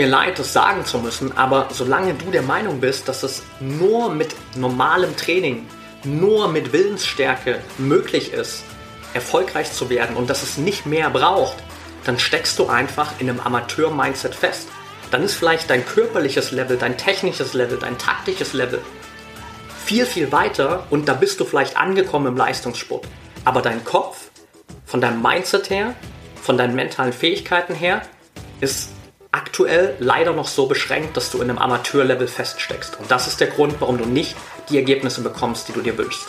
mir leid, das sagen zu müssen, aber solange du der Meinung bist, dass es nur mit normalem Training, nur mit Willensstärke möglich ist, erfolgreich zu werden und dass es nicht mehr braucht, dann steckst du einfach in einem Amateur-Mindset fest. Dann ist vielleicht dein körperliches Level, dein technisches Level, dein taktisches Level viel, viel weiter und da bist du vielleicht angekommen im Leistungssport. Aber dein Kopf, von deinem Mindset her, von deinen mentalen Fähigkeiten her, ist aktuell leider noch so beschränkt, dass du in einem Amateurlevel feststeckst. Und das ist der Grund, warum du nicht die Ergebnisse bekommst, die du dir wünschst.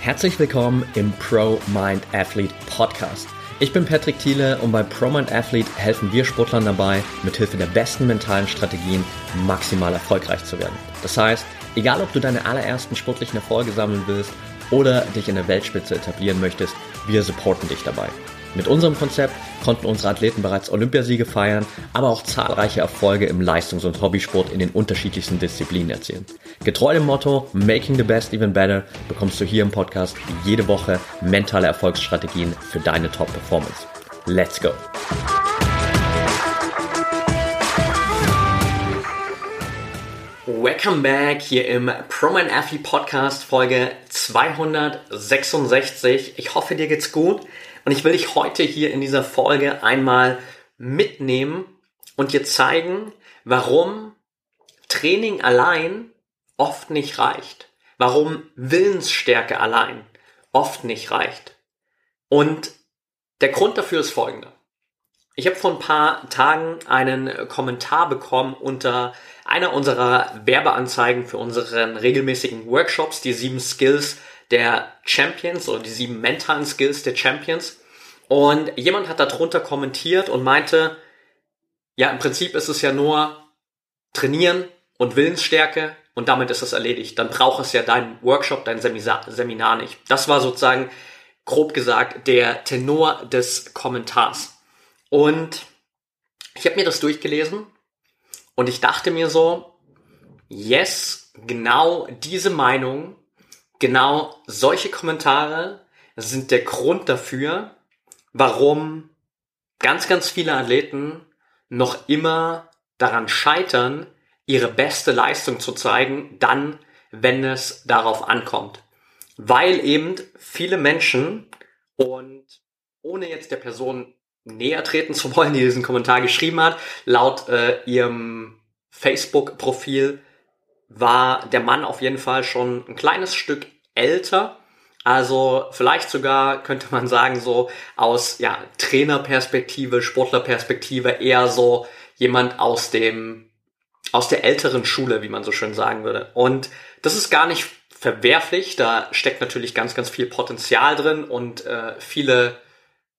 Herzlich willkommen im Pro Mind Athlete Podcast. Ich bin Patrick Thiele und bei Pro Mind Athlete helfen wir Sportlern dabei, mithilfe der besten mentalen Strategien maximal erfolgreich zu werden. Das heißt, egal ob du deine allerersten sportlichen Erfolge sammeln willst oder dich in der Weltspitze etablieren möchtest, wir supporten dich dabei. Mit unserem Konzept konnten unsere Athleten bereits Olympiasiege feiern, aber auch zahlreiche Erfolge im Leistungs- und Hobbysport in den unterschiedlichsten Disziplinen erzielen. Getreu dem Motto Making the Best Even Better bekommst du hier im Podcast jede Woche mentale Erfolgsstrategien für deine Top-Performance. Let's go! Welcome back hier im ProMan Athlete Podcast Folge 266. Ich hoffe, dir geht's gut und ich will dich heute hier in dieser Folge einmal mitnehmen und dir zeigen, warum Training allein oft nicht reicht. Warum Willensstärke allein oft nicht reicht. Und der Grund dafür ist folgender. Ich habe vor ein paar Tagen einen Kommentar bekommen unter einer unserer Werbeanzeigen für unseren regelmäßigen Workshops, die sieben Skills der Champions oder die sieben mentalen Skills der Champions. Und jemand hat darunter kommentiert und meinte, ja, im Prinzip ist es ja nur trainieren und Willensstärke und damit ist es erledigt. Dann braucht es ja deinen Workshop, dein Seminar nicht. Das war sozusagen, grob gesagt, der Tenor des Kommentars. Und ich habe mir das durchgelesen und ich dachte mir so, yes, genau diese Meinung, genau solche Kommentare sind der Grund dafür, warum ganz, ganz viele Athleten noch immer daran scheitern, ihre beste Leistung zu zeigen, dann, wenn es darauf ankommt. Weil eben viele Menschen und ohne jetzt der Person näher treten zu wollen, die diesen Kommentar geschrieben hat. Laut äh, ihrem Facebook-Profil war der Mann auf jeden Fall schon ein kleines Stück älter. Also vielleicht sogar könnte man sagen, so aus ja, Trainerperspektive, Sportlerperspektive eher so jemand aus dem, aus der älteren Schule, wie man so schön sagen würde. Und das ist gar nicht verwerflich, da steckt natürlich ganz, ganz viel Potenzial drin und äh, viele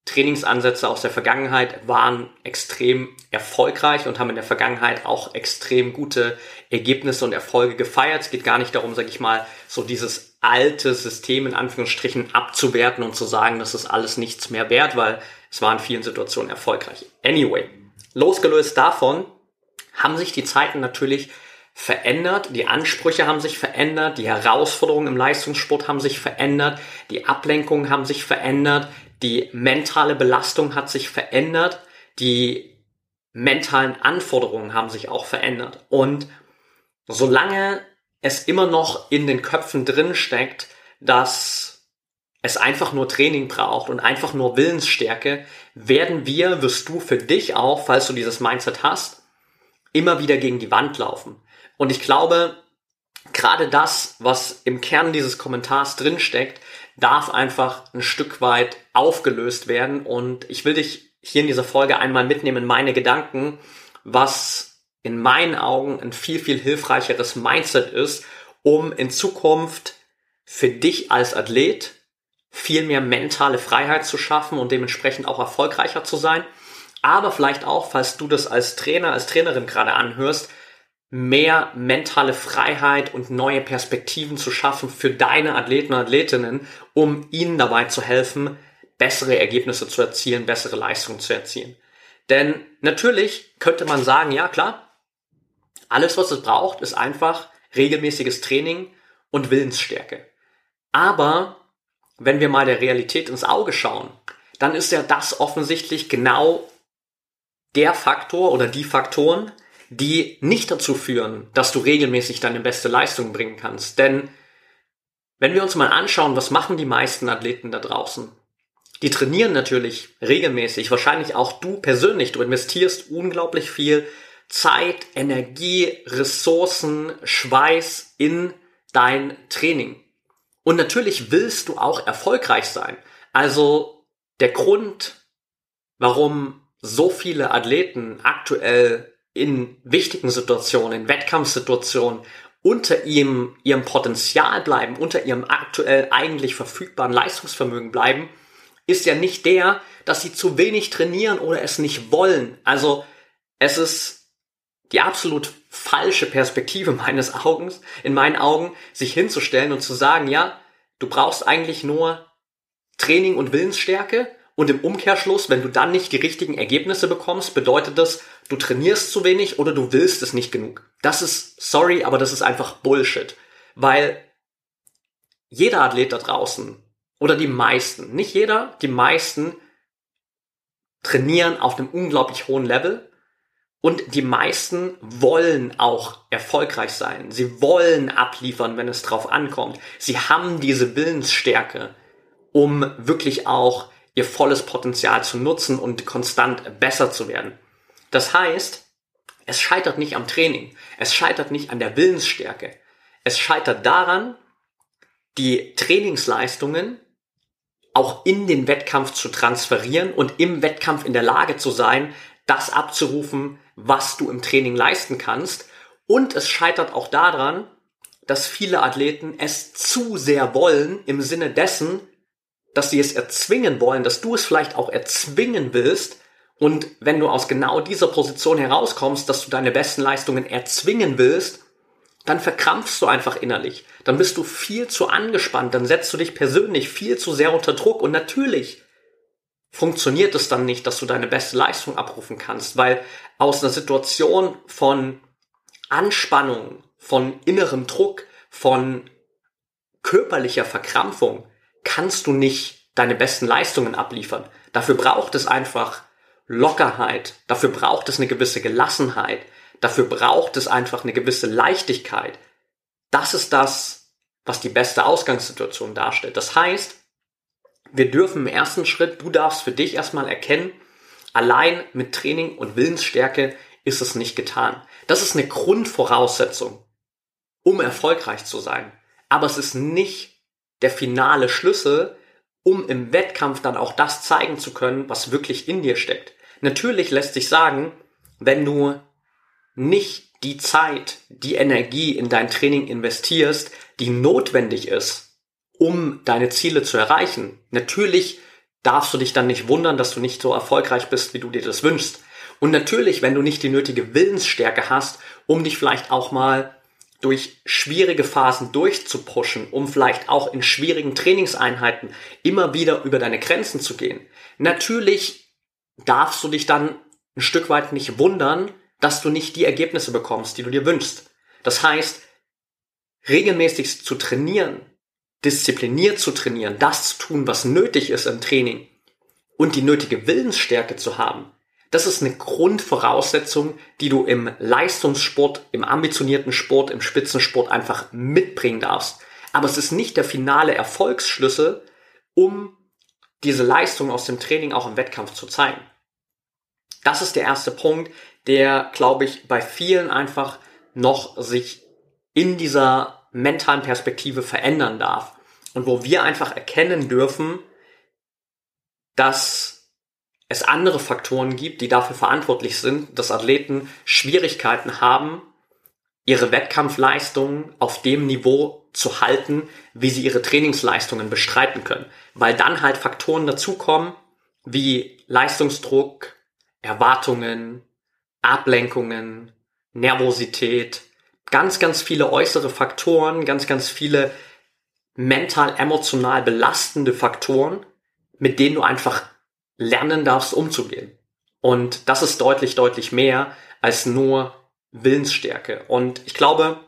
Trainingsansätze aus der Vergangenheit waren extrem erfolgreich und haben in der Vergangenheit auch extrem gute Ergebnisse und Erfolge gefeiert. Es geht gar nicht darum, sage ich mal, so dieses alte System in Anführungsstrichen abzuwerten und zu sagen, das ist alles nichts mehr wert, weil es war in vielen Situationen erfolgreich. Anyway, losgelöst davon haben sich die Zeiten natürlich verändert, die Ansprüche haben sich verändert, die Herausforderungen im Leistungssport haben sich verändert, die Ablenkungen haben sich verändert, die mentale Belastung hat sich verändert, die mentalen Anforderungen haben sich auch verändert. Und solange es immer noch in den Köpfen drin steckt, dass es einfach nur Training braucht und einfach nur Willensstärke, werden wir, wirst du für dich auch, falls du dieses Mindset hast, immer wieder gegen die Wand laufen. Und ich glaube, gerade das, was im Kern dieses Kommentars drin steckt, darf einfach ein Stück weit aufgelöst werden. Und ich will dich hier in dieser Folge einmal mitnehmen in meine Gedanken, was in meinen Augen ein viel, viel hilfreicheres Mindset ist, um in Zukunft für dich als Athlet viel mehr mentale Freiheit zu schaffen und dementsprechend auch erfolgreicher zu sein. Aber vielleicht auch, falls du das als Trainer, als Trainerin gerade anhörst, mehr mentale Freiheit und neue Perspektiven zu schaffen für deine Athleten und Athletinnen, um ihnen dabei zu helfen, bessere Ergebnisse zu erzielen, bessere Leistungen zu erzielen. Denn natürlich könnte man sagen, ja klar, alles was es braucht, ist einfach regelmäßiges Training und Willensstärke. Aber wenn wir mal der Realität ins Auge schauen, dann ist ja das offensichtlich genau der Faktor oder die Faktoren, die nicht dazu führen, dass du regelmäßig deine beste Leistung bringen kannst. Denn wenn wir uns mal anschauen, was machen die meisten Athleten da draußen? Die trainieren natürlich regelmäßig, wahrscheinlich auch du persönlich. Du investierst unglaublich viel Zeit, Energie, Ressourcen, Schweiß in dein Training. Und natürlich willst du auch erfolgreich sein. Also der Grund, warum so viele Athleten aktuell in wichtigen Situationen, in Wettkampfsituationen unter ihrem, ihrem Potenzial bleiben, unter ihrem aktuell eigentlich verfügbaren Leistungsvermögen bleiben, ist ja nicht der, dass sie zu wenig trainieren oder es nicht wollen. Also es ist die absolut falsche Perspektive meines Augens, in meinen Augen, sich hinzustellen und zu sagen, ja, du brauchst eigentlich nur Training und Willensstärke und im Umkehrschluss, wenn du dann nicht die richtigen Ergebnisse bekommst, bedeutet das, du trainierst zu wenig oder du willst es nicht genug. Das ist, sorry, aber das ist einfach Bullshit. Weil jeder Athlet da draußen oder die meisten, nicht jeder, die meisten trainieren auf einem unglaublich hohen Level und die meisten wollen auch erfolgreich sein. Sie wollen abliefern, wenn es drauf ankommt. Sie haben diese Willensstärke, um wirklich auch ihr volles Potenzial zu nutzen und konstant besser zu werden. Das heißt, es scheitert nicht am Training, es scheitert nicht an der Willensstärke, es scheitert daran, die Trainingsleistungen auch in den Wettkampf zu transferieren und im Wettkampf in der Lage zu sein, das abzurufen, was du im Training leisten kannst. Und es scheitert auch daran, dass viele Athleten es zu sehr wollen im Sinne dessen, dass sie es erzwingen wollen, dass du es vielleicht auch erzwingen willst. Und wenn du aus genau dieser Position herauskommst, dass du deine besten Leistungen erzwingen willst, dann verkrampfst du einfach innerlich. Dann bist du viel zu angespannt, dann setzt du dich persönlich viel zu sehr unter Druck und natürlich funktioniert es dann nicht, dass du deine beste Leistung abrufen kannst, weil aus einer Situation von Anspannung, von innerem Druck, von körperlicher Verkrampfung kannst du nicht deine besten Leistungen abliefern. Dafür braucht es einfach Lockerheit, dafür braucht es eine gewisse Gelassenheit, dafür braucht es einfach eine gewisse Leichtigkeit. Das ist das, was die beste Ausgangssituation darstellt. Das heißt, wir dürfen im ersten Schritt, du darfst für dich erstmal erkennen, allein mit Training und Willensstärke ist es nicht getan. Das ist eine Grundvoraussetzung, um erfolgreich zu sein. Aber es ist nicht der finale Schlüssel, um im Wettkampf dann auch das zeigen zu können, was wirklich in dir steckt. Natürlich lässt sich sagen, wenn du nicht die Zeit, die Energie in dein Training investierst, die notwendig ist, um deine Ziele zu erreichen. Natürlich darfst du dich dann nicht wundern, dass du nicht so erfolgreich bist, wie du dir das wünschst. Und natürlich, wenn du nicht die nötige Willensstärke hast, um dich vielleicht auch mal durch schwierige Phasen durchzupushen, um vielleicht auch in schwierigen Trainingseinheiten immer wieder über deine Grenzen zu gehen. Natürlich darfst du dich dann ein Stück weit nicht wundern, dass du nicht die Ergebnisse bekommst, die du dir wünschst. Das heißt, regelmäßig zu trainieren, diszipliniert zu trainieren, das zu tun, was nötig ist im Training und die nötige Willensstärke zu haben, das ist eine Grundvoraussetzung, die du im Leistungssport, im ambitionierten Sport, im Spitzensport einfach mitbringen darfst. Aber es ist nicht der finale Erfolgsschlüssel, um diese Leistung aus dem Training auch im Wettkampf zu zeigen. Das ist der erste Punkt, der, glaube ich, bei vielen einfach noch sich in dieser mentalen Perspektive verändern darf. Und wo wir einfach erkennen dürfen, dass es andere Faktoren gibt, die dafür verantwortlich sind, dass Athleten Schwierigkeiten haben, ihre Wettkampfleistungen auf dem Niveau zu halten, wie sie ihre Trainingsleistungen bestreiten können. Weil dann halt Faktoren dazukommen, wie Leistungsdruck, Erwartungen, Ablenkungen, Nervosität, ganz, ganz viele äußere Faktoren, ganz, ganz viele mental, emotional belastende Faktoren, mit denen du einfach lernen darfst, umzugehen. Und das ist deutlich, deutlich mehr als nur Willensstärke. Und ich glaube,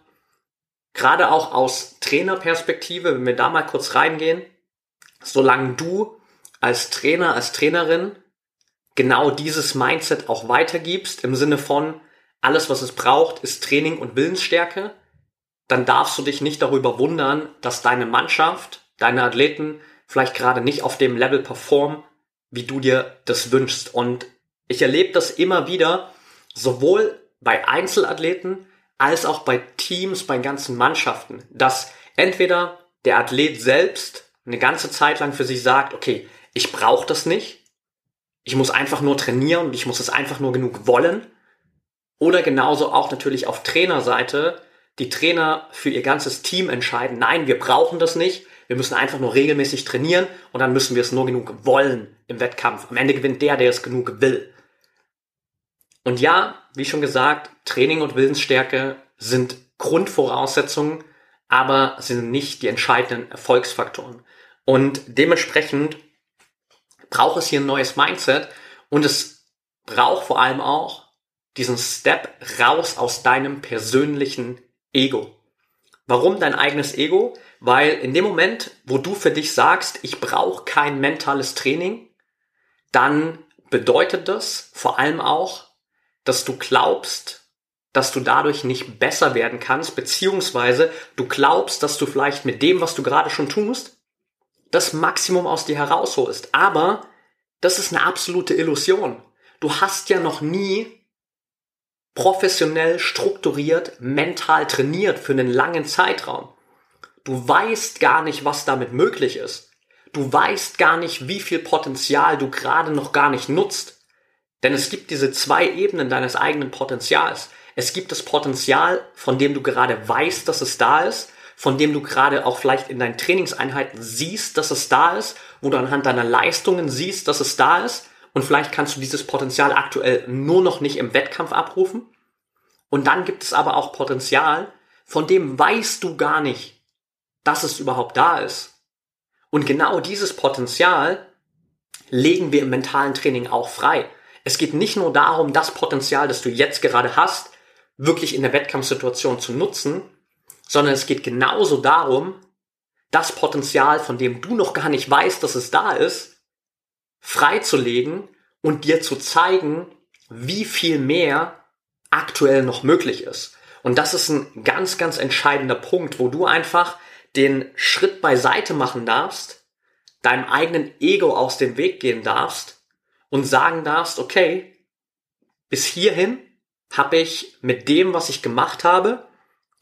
gerade auch aus Trainerperspektive, wenn wir da mal kurz reingehen, solange du als Trainer, als Trainerin genau dieses Mindset auch weitergibst, im Sinne von, alles, was es braucht, ist Training und Willensstärke, dann darfst du dich nicht darüber wundern, dass deine Mannschaft, deine Athleten vielleicht gerade nicht auf dem Level performen, wie du dir das wünschst. Und ich erlebe das immer wieder, sowohl bei Einzelathleten als auch bei Teams, bei ganzen Mannschaften, dass entweder der Athlet selbst eine ganze Zeit lang für sich sagt, okay, ich brauche das nicht, ich muss einfach nur trainieren und ich muss es einfach nur genug wollen. Oder genauso auch natürlich auf Trainerseite die Trainer für ihr ganzes Team entscheiden, nein, wir brauchen das nicht, wir müssen einfach nur regelmäßig trainieren und dann müssen wir es nur genug wollen im Wettkampf. Am Ende gewinnt der, der es genug will. Und ja, wie schon gesagt, Training und Willensstärke sind Grundvoraussetzungen, aber sind nicht die entscheidenden Erfolgsfaktoren. Und dementsprechend braucht es hier ein neues Mindset und es braucht vor allem auch diesen Step raus aus deinem persönlichen Ego. Warum dein eigenes Ego? Weil in dem Moment, wo du für dich sagst, ich brauche kein mentales Training, dann bedeutet das vor allem auch, dass du glaubst, dass du dadurch nicht besser werden kannst, beziehungsweise du glaubst, dass du vielleicht mit dem, was du gerade schon tust, das Maximum aus dir herausholst. Aber das ist eine absolute Illusion. Du hast ja noch nie professionell, strukturiert, mental trainiert für einen langen Zeitraum. Du weißt gar nicht, was damit möglich ist. Du weißt gar nicht, wie viel Potenzial du gerade noch gar nicht nutzt. Denn es gibt diese zwei Ebenen deines eigenen Potenzials. Es gibt das Potenzial, von dem du gerade weißt, dass es da ist von dem du gerade auch vielleicht in deinen Trainingseinheiten siehst, dass es da ist, wo du anhand deiner Leistungen siehst, dass es da ist und vielleicht kannst du dieses Potenzial aktuell nur noch nicht im Wettkampf abrufen. Und dann gibt es aber auch Potenzial, von dem weißt du gar nicht, dass es überhaupt da ist. Und genau dieses Potenzial legen wir im mentalen Training auch frei. Es geht nicht nur darum, das Potenzial, das du jetzt gerade hast, wirklich in der Wettkampfsituation zu nutzen, sondern es geht genauso darum, das Potenzial, von dem du noch gar nicht weißt, dass es da ist, freizulegen und dir zu zeigen, wie viel mehr aktuell noch möglich ist. Und das ist ein ganz, ganz entscheidender Punkt, wo du einfach den Schritt beiseite machen darfst, deinem eigenen Ego aus dem Weg gehen darfst und sagen darfst, okay, bis hierhin habe ich mit dem, was ich gemacht habe,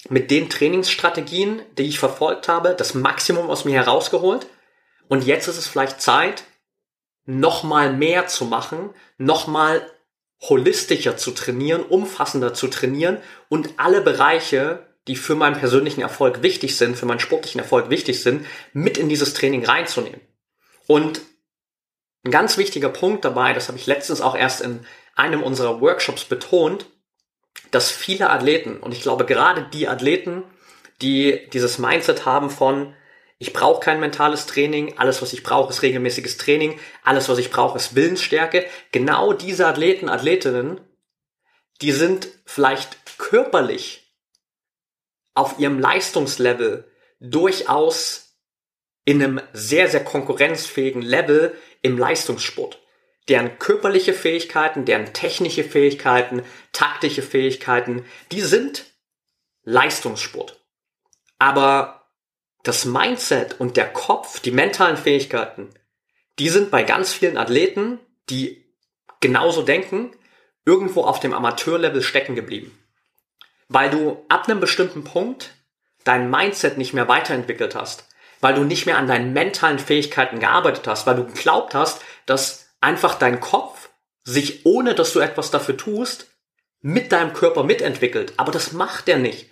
mit den Trainingsstrategien, die ich verfolgt habe, das Maximum aus mir herausgeholt. Und jetzt ist es vielleicht Zeit, nochmal mehr zu machen, nochmal holistischer zu trainieren, umfassender zu trainieren und alle Bereiche, die für meinen persönlichen Erfolg wichtig sind, für meinen sportlichen Erfolg wichtig sind, mit in dieses Training reinzunehmen. Und ein ganz wichtiger Punkt dabei, das habe ich letztens auch erst in einem unserer Workshops betont, dass viele Athleten, und ich glaube gerade die Athleten, die dieses Mindset haben von, ich brauche kein mentales Training, alles, was ich brauche, ist regelmäßiges Training, alles, was ich brauche, ist Willensstärke. Genau diese Athleten, Athletinnen, die sind vielleicht körperlich auf ihrem Leistungslevel durchaus in einem sehr, sehr konkurrenzfähigen Level im Leistungssport deren körperliche Fähigkeiten, deren technische Fähigkeiten, taktische Fähigkeiten, die sind Leistungssport. Aber das Mindset und der Kopf, die mentalen Fähigkeiten, die sind bei ganz vielen Athleten, die genauso denken, irgendwo auf dem Amateurlevel stecken geblieben. Weil du ab einem bestimmten Punkt dein Mindset nicht mehr weiterentwickelt hast, weil du nicht mehr an deinen mentalen Fähigkeiten gearbeitet hast, weil du geglaubt hast, dass einfach dein Kopf sich, ohne dass du etwas dafür tust, mit deinem Körper mitentwickelt. Aber das macht er nicht.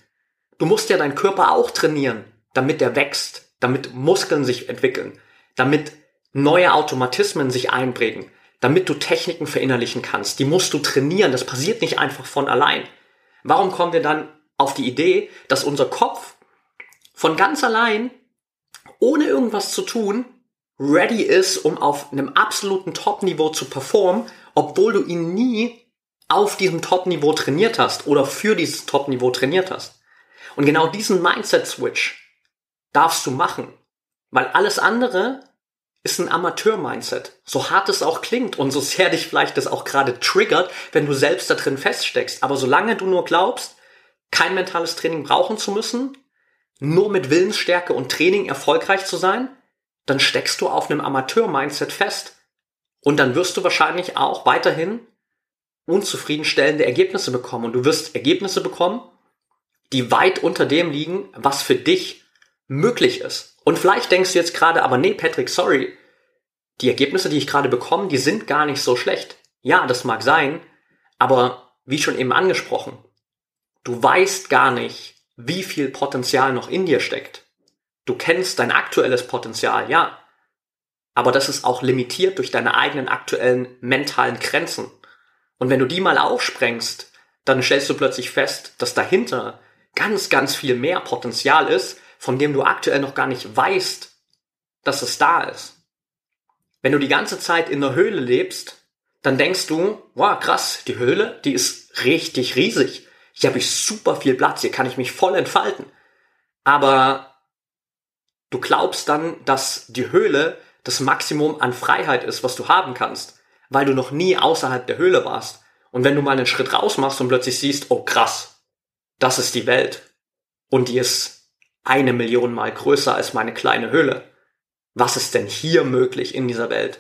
Du musst ja deinen Körper auch trainieren, damit er wächst, damit Muskeln sich entwickeln, damit neue Automatismen sich einprägen, damit du Techniken verinnerlichen kannst. Die musst du trainieren. Das passiert nicht einfach von allein. Warum kommen wir dann auf die Idee, dass unser Kopf von ganz allein, ohne irgendwas zu tun, ready ist, um auf einem absoluten Top-Niveau zu performen, obwohl du ihn nie auf diesem Top-Niveau trainiert hast oder für dieses Top-Niveau trainiert hast. Und genau diesen Mindset-Switch darfst du machen, weil alles andere ist ein Amateur-Mindset. So hart es auch klingt und so sehr dich vielleicht das auch gerade triggert, wenn du selbst da drin feststeckst. Aber solange du nur glaubst, kein mentales Training brauchen zu müssen, nur mit Willensstärke und Training erfolgreich zu sein, dann steckst du auf einem Amateur-Mindset fest. Und dann wirst du wahrscheinlich auch weiterhin unzufriedenstellende Ergebnisse bekommen. Und du wirst Ergebnisse bekommen, die weit unter dem liegen, was für dich möglich ist. Und vielleicht denkst du jetzt gerade, aber nee, Patrick, sorry, die Ergebnisse, die ich gerade bekomme, die sind gar nicht so schlecht. Ja, das mag sein, aber wie schon eben angesprochen, du weißt gar nicht, wie viel Potenzial noch in dir steckt. Du kennst dein aktuelles Potenzial, ja, aber das ist auch limitiert durch deine eigenen aktuellen mentalen Grenzen. Und wenn du die mal aufsprengst, dann stellst du plötzlich fest, dass dahinter ganz, ganz viel mehr Potenzial ist, von dem du aktuell noch gar nicht weißt, dass es da ist. Wenn du die ganze Zeit in der Höhle lebst, dann denkst du, wow, krass, die Höhle, die ist richtig riesig. Hier habe ich super viel Platz, hier kann ich mich voll entfalten. Aber du glaubst dann, dass die Höhle das Maximum an Freiheit ist, was du haben kannst, weil du noch nie außerhalb der Höhle warst. Und wenn du mal einen Schritt raus machst und plötzlich siehst, oh krass, das ist die Welt und die ist eine Million Mal größer als meine kleine Höhle. Was ist denn hier möglich in dieser Welt?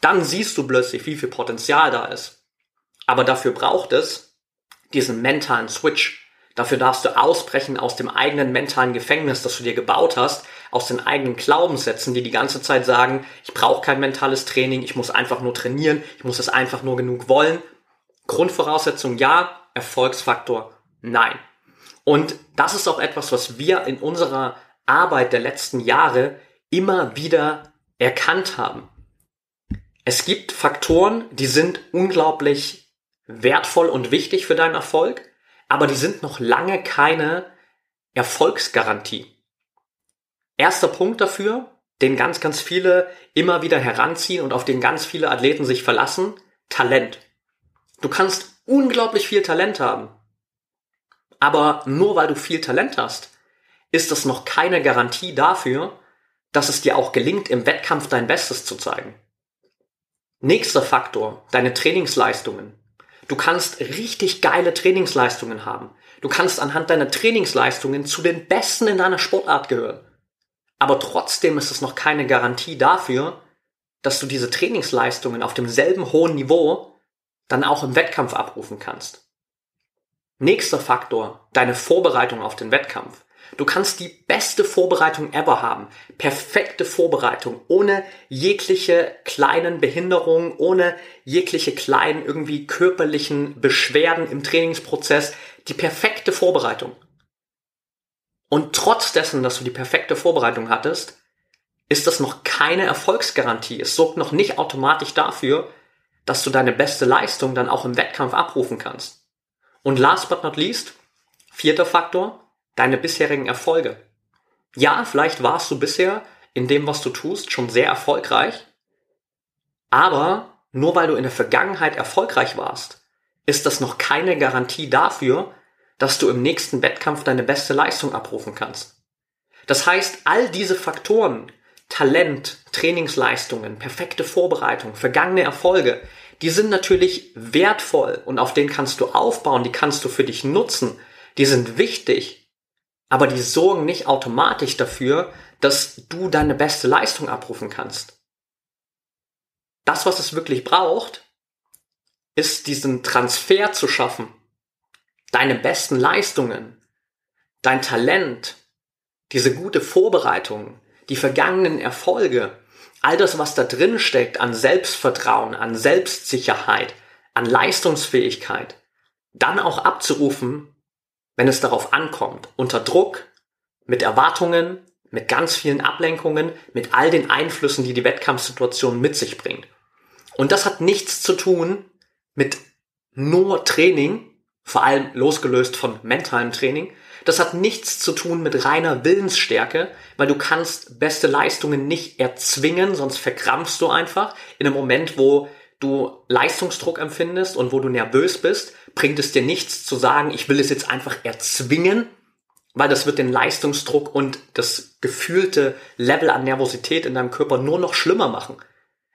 Dann siehst du plötzlich, wie viel Potenzial da ist. Aber dafür braucht es diesen mentalen Switch. Dafür darfst du ausbrechen aus dem eigenen mentalen Gefängnis, das du dir gebaut hast, aus den eigenen Glaubenssätzen, die die ganze Zeit sagen, ich brauche kein mentales Training, ich muss einfach nur trainieren, ich muss es einfach nur genug wollen. Grundvoraussetzung ja, Erfolgsfaktor nein. Und das ist auch etwas, was wir in unserer Arbeit der letzten Jahre immer wieder erkannt haben. Es gibt Faktoren, die sind unglaublich wertvoll und wichtig für deinen Erfolg, aber die sind noch lange keine Erfolgsgarantie. Erster Punkt dafür, den ganz, ganz viele immer wieder heranziehen und auf den ganz viele Athleten sich verlassen, Talent. Du kannst unglaublich viel Talent haben. Aber nur weil du viel Talent hast, ist das noch keine Garantie dafür, dass es dir auch gelingt, im Wettkampf dein Bestes zu zeigen. Nächster Faktor, deine Trainingsleistungen. Du kannst richtig geile Trainingsleistungen haben. Du kannst anhand deiner Trainingsleistungen zu den Besten in deiner Sportart gehören. Aber trotzdem ist es noch keine Garantie dafür, dass du diese Trainingsleistungen auf demselben hohen Niveau dann auch im Wettkampf abrufen kannst. Nächster Faktor, deine Vorbereitung auf den Wettkampf. Du kannst die beste Vorbereitung ever haben. Perfekte Vorbereitung, ohne jegliche kleinen Behinderungen, ohne jegliche kleinen irgendwie körperlichen Beschwerden im Trainingsprozess. Die perfekte Vorbereitung. Und trotz dessen, dass du die perfekte Vorbereitung hattest, ist das noch keine Erfolgsgarantie. Es sorgt noch nicht automatisch dafür, dass du deine beste Leistung dann auch im Wettkampf abrufen kannst. Und last but not least, vierter Faktor, deine bisherigen Erfolge. Ja, vielleicht warst du bisher in dem, was du tust, schon sehr erfolgreich, aber nur weil du in der Vergangenheit erfolgreich warst, ist das noch keine Garantie dafür, dass du im nächsten Wettkampf deine beste Leistung abrufen kannst. Das heißt, all diese Faktoren, Talent, Trainingsleistungen, perfekte Vorbereitung, vergangene Erfolge, die sind natürlich wertvoll und auf denen kannst du aufbauen, die kannst du für dich nutzen, die sind wichtig, aber die sorgen nicht automatisch dafür, dass du deine beste Leistung abrufen kannst. Das, was es wirklich braucht, ist diesen Transfer zu schaffen. Deine besten Leistungen, dein Talent, diese gute Vorbereitung, die vergangenen Erfolge, all das, was da drin steckt an Selbstvertrauen, an Selbstsicherheit, an Leistungsfähigkeit, dann auch abzurufen, wenn es darauf ankommt, unter Druck, mit Erwartungen, mit ganz vielen Ablenkungen, mit all den Einflüssen, die die Wettkampfsituation mit sich bringt. Und das hat nichts zu tun mit nur Training, vor allem losgelöst von mentalem Training, das hat nichts zu tun mit reiner Willensstärke, weil du kannst beste Leistungen nicht erzwingen, sonst verkrampfst du einfach. In einem Moment, wo du Leistungsdruck empfindest und wo du nervös bist, bringt es dir nichts zu sagen, ich will es jetzt einfach erzwingen, weil das wird den Leistungsdruck und das gefühlte Level an Nervosität in deinem Körper nur noch schlimmer machen.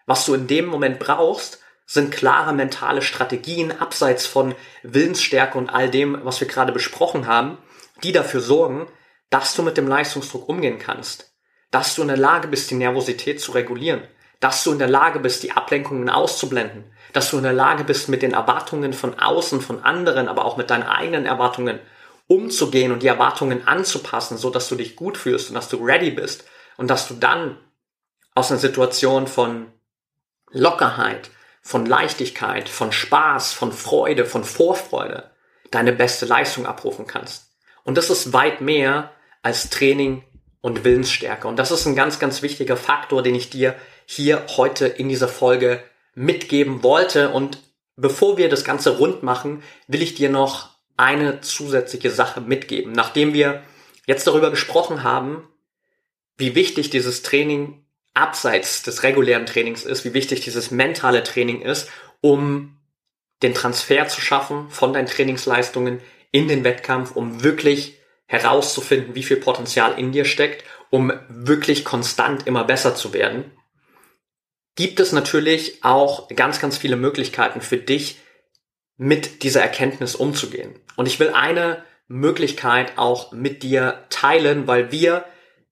Was du in dem Moment brauchst, sind klare mentale Strategien abseits von Willensstärke und all dem, was wir gerade besprochen haben, die dafür sorgen, dass du mit dem Leistungsdruck umgehen kannst, dass du in der Lage bist, die Nervosität zu regulieren, dass du in der Lage bist, die Ablenkungen auszublenden, dass du in der Lage bist, mit den Erwartungen von außen, von anderen, aber auch mit deinen eigenen Erwartungen umzugehen und die Erwartungen anzupassen, so dass du dich gut fühlst und dass du ready bist und dass du dann aus einer Situation von Lockerheit, von Leichtigkeit, von Spaß, von Freude, von Vorfreude deine beste Leistung abrufen kannst. Und das ist weit mehr als Training und Willensstärke. Und das ist ein ganz, ganz wichtiger Faktor, den ich dir hier heute in dieser Folge mitgeben wollte. Und bevor wir das Ganze rund machen, will ich dir noch eine zusätzliche Sache mitgeben. Nachdem wir jetzt darüber gesprochen haben, wie wichtig dieses Training abseits des regulären Trainings ist, wie wichtig dieses mentale Training ist, um den Transfer zu schaffen von deinen Trainingsleistungen in den Wettkampf, um wirklich herauszufinden, wie viel Potenzial in dir steckt, um wirklich konstant immer besser zu werden, gibt es natürlich auch ganz, ganz viele Möglichkeiten für dich, mit dieser Erkenntnis umzugehen. Und ich will eine Möglichkeit auch mit dir teilen, weil wir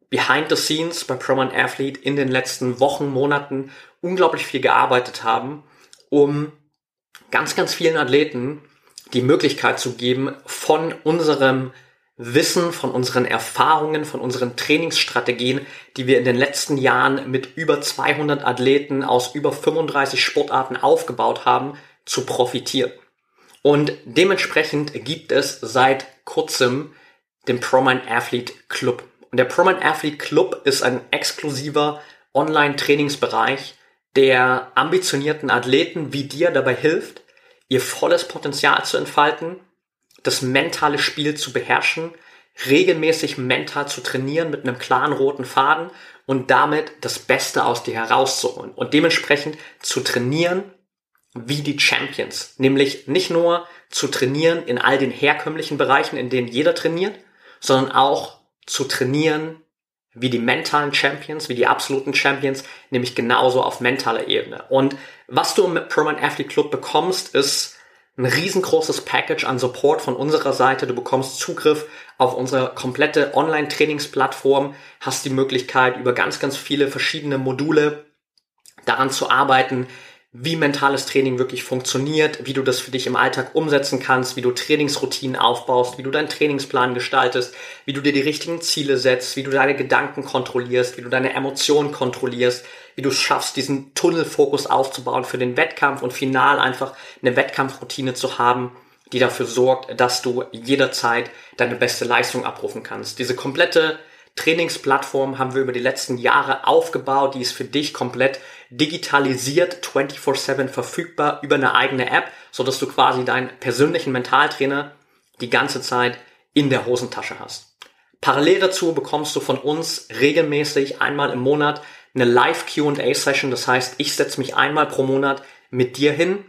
behind the scenes bei ProMan Athlete in den letzten Wochen, Monaten unglaublich viel gearbeitet haben, um ganz, ganz vielen Athleten die Möglichkeit zu geben, von unserem Wissen, von unseren Erfahrungen, von unseren Trainingsstrategien, die wir in den letzten Jahren mit über 200 Athleten aus über 35 Sportarten aufgebaut haben, zu profitieren. Und dementsprechend gibt es seit kurzem den ProMind Athlete Club. Und der ProMind Athlete Club ist ein exklusiver Online-Trainingsbereich, der ambitionierten Athleten wie dir dabei hilft, ihr volles Potenzial zu entfalten, das mentale Spiel zu beherrschen, regelmäßig mental zu trainieren mit einem klaren roten Faden und damit das Beste aus dir herauszuholen und dementsprechend zu trainieren wie die Champions. Nämlich nicht nur zu trainieren in all den herkömmlichen Bereichen, in denen jeder trainiert, sondern auch zu trainieren wie die mentalen Champions, wie die absoluten Champions, nämlich genauso auf mentaler Ebene. Und was du im ProMind Athlete Club bekommst, ist ein riesengroßes Package an Support von unserer Seite. Du bekommst Zugriff auf unsere komplette Online-Trainingsplattform, hast die Möglichkeit, über ganz, ganz viele verschiedene Module daran zu arbeiten, wie mentales Training wirklich funktioniert, wie du das für dich im Alltag umsetzen kannst, wie du Trainingsroutinen aufbaust, wie du deinen Trainingsplan gestaltest, wie du dir die richtigen Ziele setzt, wie du deine Gedanken kontrollierst, wie du deine Emotionen kontrollierst, wie du es schaffst, diesen Tunnelfokus aufzubauen für den Wettkampf und final einfach eine Wettkampfroutine zu haben, die dafür sorgt, dass du jederzeit deine beste Leistung abrufen kannst. Diese komplette Trainingsplattform haben wir über die letzten Jahre aufgebaut. Die ist für dich komplett digitalisiert, 24/7 verfügbar über eine eigene App, so dass du quasi deinen persönlichen Mentaltrainer die ganze Zeit in der Hosentasche hast. Parallel dazu bekommst du von uns regelmäßig einmal im Monat eine Live Q&A Session. Das heißt, ich setze mich einmal pro Monat mit dir hin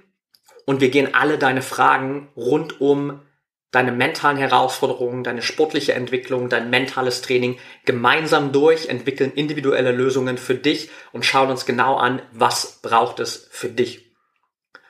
und wir gehen alle deine Fragen rund um deine mentalen Herausforderungen, deine sportliche Entwicklung, dein mentales Training gemeinsam durch, entwickeln individuelle Lösungen für dich und schauen uns genau an, was braucht es für dich.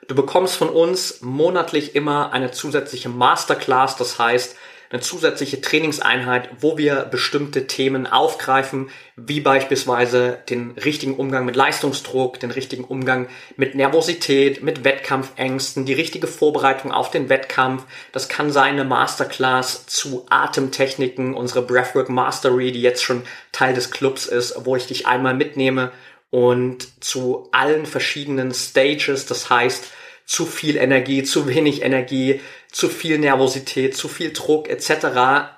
Du bekommst von uns monatlich immer eine zusätzliche Masterclass, das heißt, eine zusätzliche Trainingseinheit, wo wir bestimmte Themen aufgreifen, wie beispielsweise den richtigen Umgang mit Leistungsdruck, den richtigen Umgang mit Nervosität, mit Wettkampfängsten, die richtige Vorbereitung auf den Wettkampf. Das kann sein eine Masterclass zu Atemtechniken, unsere Breathwork Mastery, die jetzt schon Teil des Clubs ist, wo ich dich einmal mitnehme und zu allen verschiedenen Stages, das heißt, zu viel Energie, zu wenig Energie, zu viel Nervosität, zu viel Druck etc.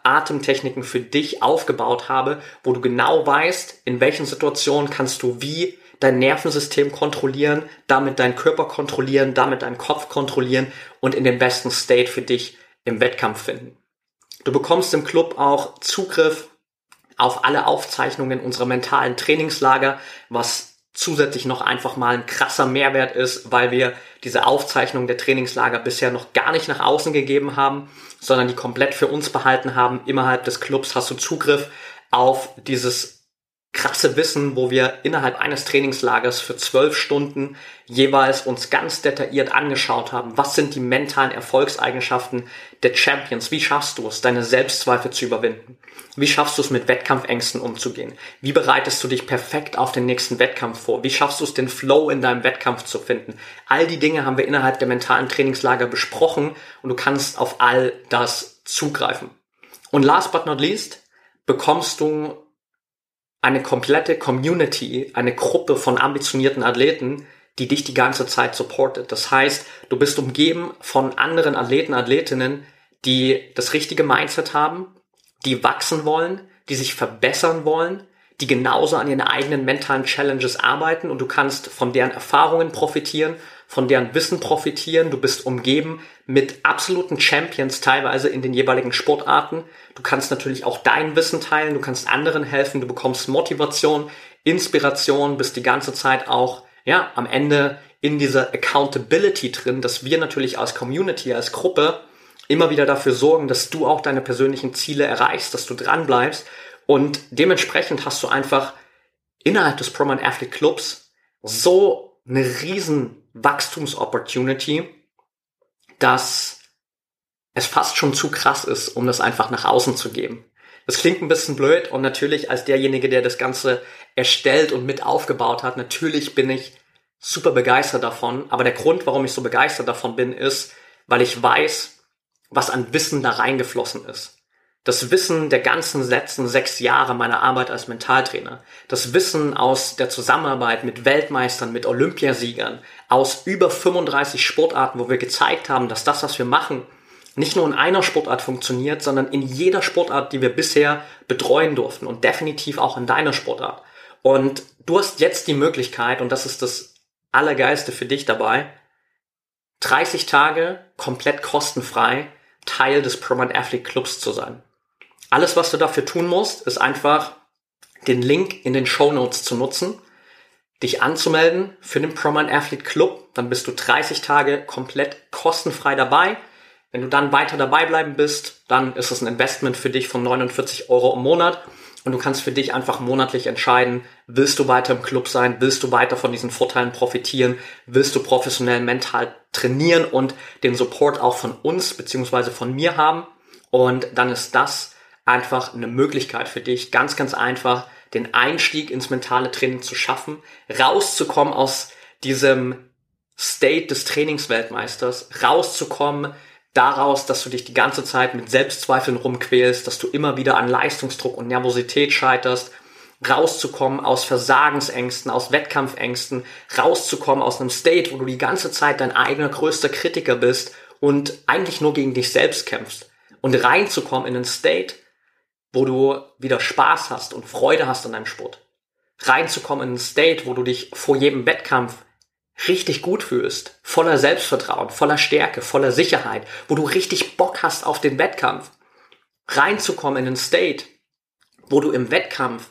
Atemtechniken für dich aufgebaut habe, wo du genau weißt, in welchen Situationen kannst du wie dein Nervensystem kontrollieren, damit deinen Körper kontrollieren, damit deinen Kopf kontrollieren und in den besten State für dich im Wettkampf finden. Du bekommst im Club auch Zugriff auf alle Aufzeichnungen unserer mentalen Trainingslager, was zusätzlich noch einfach mal ein krasser Mehrwert ist, weil wir diese Aufzeichnung der Trainingslager bisher noch gar nicht nach außen gegeben haben, sondern die komplett für uns behalten haben. Innerhalb des Clubs hast du Zugriff auf dieses krasse Wissen, wo wir innerhalb eines Trainingslagers für zwölf Stunden jeweils uns ganz detailliert angeschaut haben, was sind die mentalen Erfolgseigenschaften der Champions, wie schaffst du es, deine Selbstzweifel zu überwinden, wie schaffst du es, mit Wettkampfängsten umzugehen, wie bereitest du dich perfekt auf den nächsten Wettkampf vor, wie schaffst du es, den Flow in deinem Wettkampf zu finden. All die Dinge haben wir innerhalb der mentalen Trainingslager besprochen und du kannst auf all das zugreifen. Und last but not least bekommst du eine komplette Community, eine Gruppe von ambitionierten Athleten, die dich die ganze Zeit supportet. Das heißt, du bist umgeben von anderen Athleten, Athletinnen, die das richtige Mindset haben, die wachsen wollen, die sich verbessern wollen, die genauso an ihren eigenen mentalen Challenges arbeiten und du kannst von deren Erfahrungen profitieren, von deren Wissen profitieren. Du bist umgeben mit absoluten Champions teilweise in den jeweiligen Sportarten. Du kannst natürlich auch dein Wissen teilen, du kannst anderen helfen, du bekommst Motivation, Inspiration, bist die ganze Zeit auch, ja, am Ende in dieser Accountability drin, dass wir natürlich als Community, als Gruppe immer wieder dafür sorgen, dass du auch deine persönlichen Ziele erreichst, dass du dran bleibst und dementsprechend hast du einfach innerhalb des Proman Athlete Clubs so eine riesen Wachstumsopportunity, dass es fast schon zu krass ist, um das einfach nach außen zu geben. Das klingt ein bisschen blöd und natürlich als derjenige, der das Ganze erstellt und mit aufgebaut hat, natürlich bin ich super begeistert davon. Aber der Grund, warum ich so begeistert davon bin, ist, weil ich weiß, was an Wissen da reingeflossen ist das Wissen der ganzen letzten sechs Jahre meiner Arbeit als Mentaltrainer, das Wissen aus der Zusammenarbeit mit Weltmeistern, mit Olympiasiegern, aus über 35 Sportarten, wo wir gezeigt haben, dass das, was wir machen, nicht nur in einer Sportart funktioniert, sondern in jeder Sportart, die wir bisher betreuen durften und definitiv auch in deiner Sportart. Und du hast jetzt die Möglichkeit, und das ist das Allergeiste für dich dabei, 30 Tage komplett kostenfrei Teil des Proman Athlete Clubs zu sein. Alles, was du dafür tun musst, ist einfach den Link in den Show Notes zu nutzen, dich anzumelden für den Proman Athlete Club. Dann bist du 30 Tage komplett kostenfrei dabei. Wenn du dann weiter dabei bleiben bist, dann ist es ein Investment für dich von 49 Euro im Monat und du kannst für dich einfach monatlich entscheiden, willst du weiter im Club sein, willst du weiter von diesen Vorteilen profitieren, willst du professionell mental trainieren und den Support auch von uns beziehungsweise von mir haben und dann ist das einfach eine Möglichkeit für dich, ganz, ganz einfach den Einstieg ins mentale Training zu schaffen, rauszukommen aus diesem State des Trainingsweltmeisters, rauszukommen daraus, dass du dich die ganze Zeit mit Selbstzweifeln rumquälst, dass du immer wieder an Leistungsdruck und Nervosität scheiterst, rauszukommen aus Versagensängsten, aus Wettkampfängsten, rauszukommen aus einem State, wo du die ganze Zeit dein eigener größter Kritiker bist und eigentlich nur gegen dich selbst kämpfst. Und reinzukommen in einen State, wo du wieder Spaß hast und Freude hast an deinem Sport. Reinzukommen in ein State, wo du dich vor jedem Wettkampf richtig gut fühlst, voller Selbstvertrauen, voller Stärke, voller Sicherheit, wo du richtig Bock hast auf den Wettkampf. Reinzukommen in ein State, wo du im Wettkampf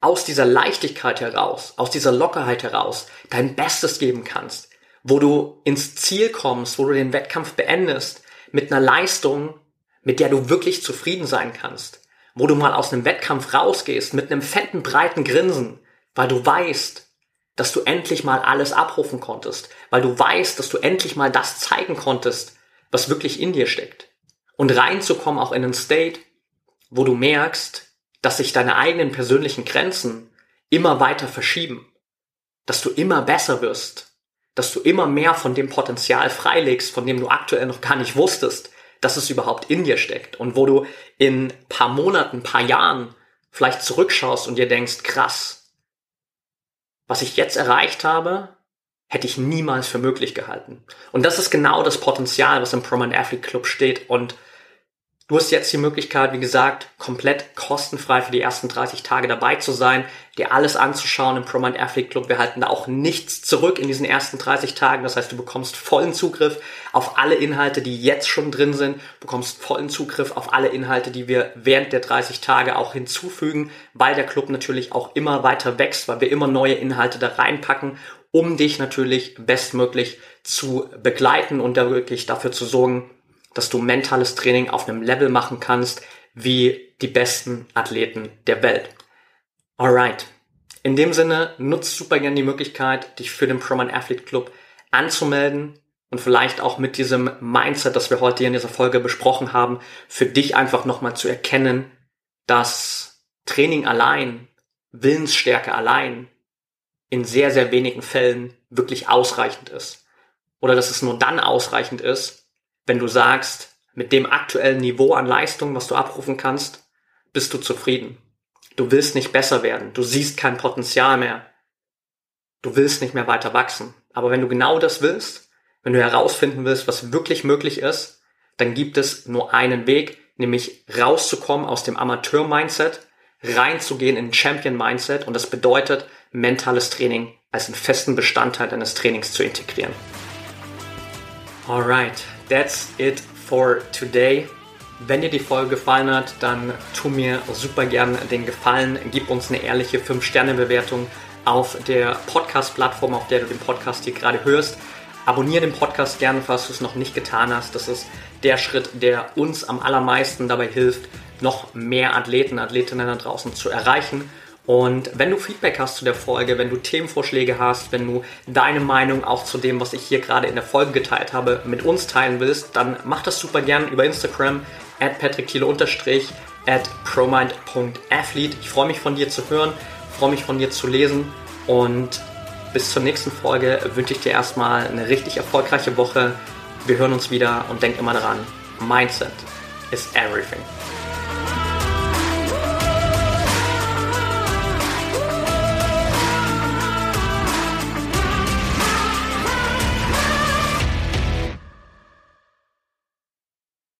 aus dieser Leichtigkeit heraus, aus dieser Lockerheit heraus dein Bestes geben kannst, wo du ins Ziel kommst, wo du den Wettkampf beendest mit einer Leistung, mit der du wirklich zufrieden sein kannst, wo du mal aus einem Wettkampf rausgehst mit einem fetten, breiten Grinsen, weil du weißt, dass du endlich mal alles abrufen konntest, weil du weißt, dass du endlich mal das zeigen konntest, was wirklich in dir steckt. Und reinzukommen auch in einen State, wo du merkst, dass sich deine eigenen persönlichen Grenzen immer weiter verschieben, dass du immer besser wirst, dass du immer mehr von dem Potenzial freilegst, von dem du aktuell noch gar nicht wusstest, dass es überhaupt in dir steckt und wo du in paar Monaten, paar Jahren vielleicht zurückschaust und dir denkst, krass, was ich jetzt erreicht habe, hätte ich niemals für möglich gehalten. Und das ist genau das Potenzial, was im Proman Athlete Club steht und Du hast jetzt die Möglichkeit, wie gesagt, komplett kostenfrei für die ersten 30 Tage dabei zu sein, dir alles anzuschauen im ProMind Athlete Club. Wir halten da auch nichts zurück in diesen ersten 30 Tagen. Das heißt, du bekommst vollen Zugriff auf alle Inhalte, die jetzt schon drin sind, bekommst vollen Zugriff auf alle Inhalte, die wir während der 30 Tage auch hinzufügen, weil der Club natürlich auch immer weiter wächst, weil wir immer neue Inhalte da reinpacken, um dich natürlich bestmöglich zu begleiten und da wirklich dafür zu sorgen, dass du mentales Training auf einem Level machen kannst wie die besten Athleten der Welt. Alright. In dem Sinne, nutzt super gerne die Möglichkeit, dich für den ProMan Athlete Club anzumelden und vielleicht auch mit diesem Mindset, das wir heute hier in dieser Folge besprochen haben, für dich einfach nochmal zu erkennen, dass Training allein, Willensstärke allein in sehr, sehr wenigen Fällen wirklich ausreichend ist. Oder dass es nur dann ausreichend ist, wenn du sagst, mit dem aktuellen Niveau an Leistung, was du abrufen kannst, bist du zufrieden. Du willst nicht besser werden. Du siehst kein Potenzial mehr. Du willst nicht mehr weiter wachsen. Aber wenn du genau das willst, wenn du herausfinden willst, was wirklich möglich ist, dann gibt es nur einen Weg, nämlich rauszukommen aus dem Amateur-Mindset, reinzugehen in Champion-Mindset und das bedeutet, mentales Training als einen festen Bestandteil deines Trainings zu integrieren. Alright, that's it for today. Wenn dir die Folge gefallen hat, dann tu mir super gern den Gefallen, gib uns eine ehrliche 5-Sterne-Bewertung auf der Podcast-Plattform, auf der du den Podcast hier gerade hörst. Abonniere den Podcast gerne, falls du es noch nicht getan hast. Das ist der Schritt, der uns am allermeisten dabei hilft, noch mehr Athleten, Athletinnen da draußen zu erreichen. Und wenn du Feedback hast zu der Folge, wenn du Themenvorschläge hast, wenn du deine Meinung auch zu dem, was ich hier gerade in der Folge geteilt habe, mit uns teilen willst, dann mach das super gern über Instagram at patrickthiele at promind.athlete. Ich freue mich von dir zu hören, freue mich von dir zu lesen und bis zur nächsten Folge wünsche ich dir erstmal eine richtig erfolgreiche Woche. Wir hören uns wieder und denk immer daran, Mindset is everything.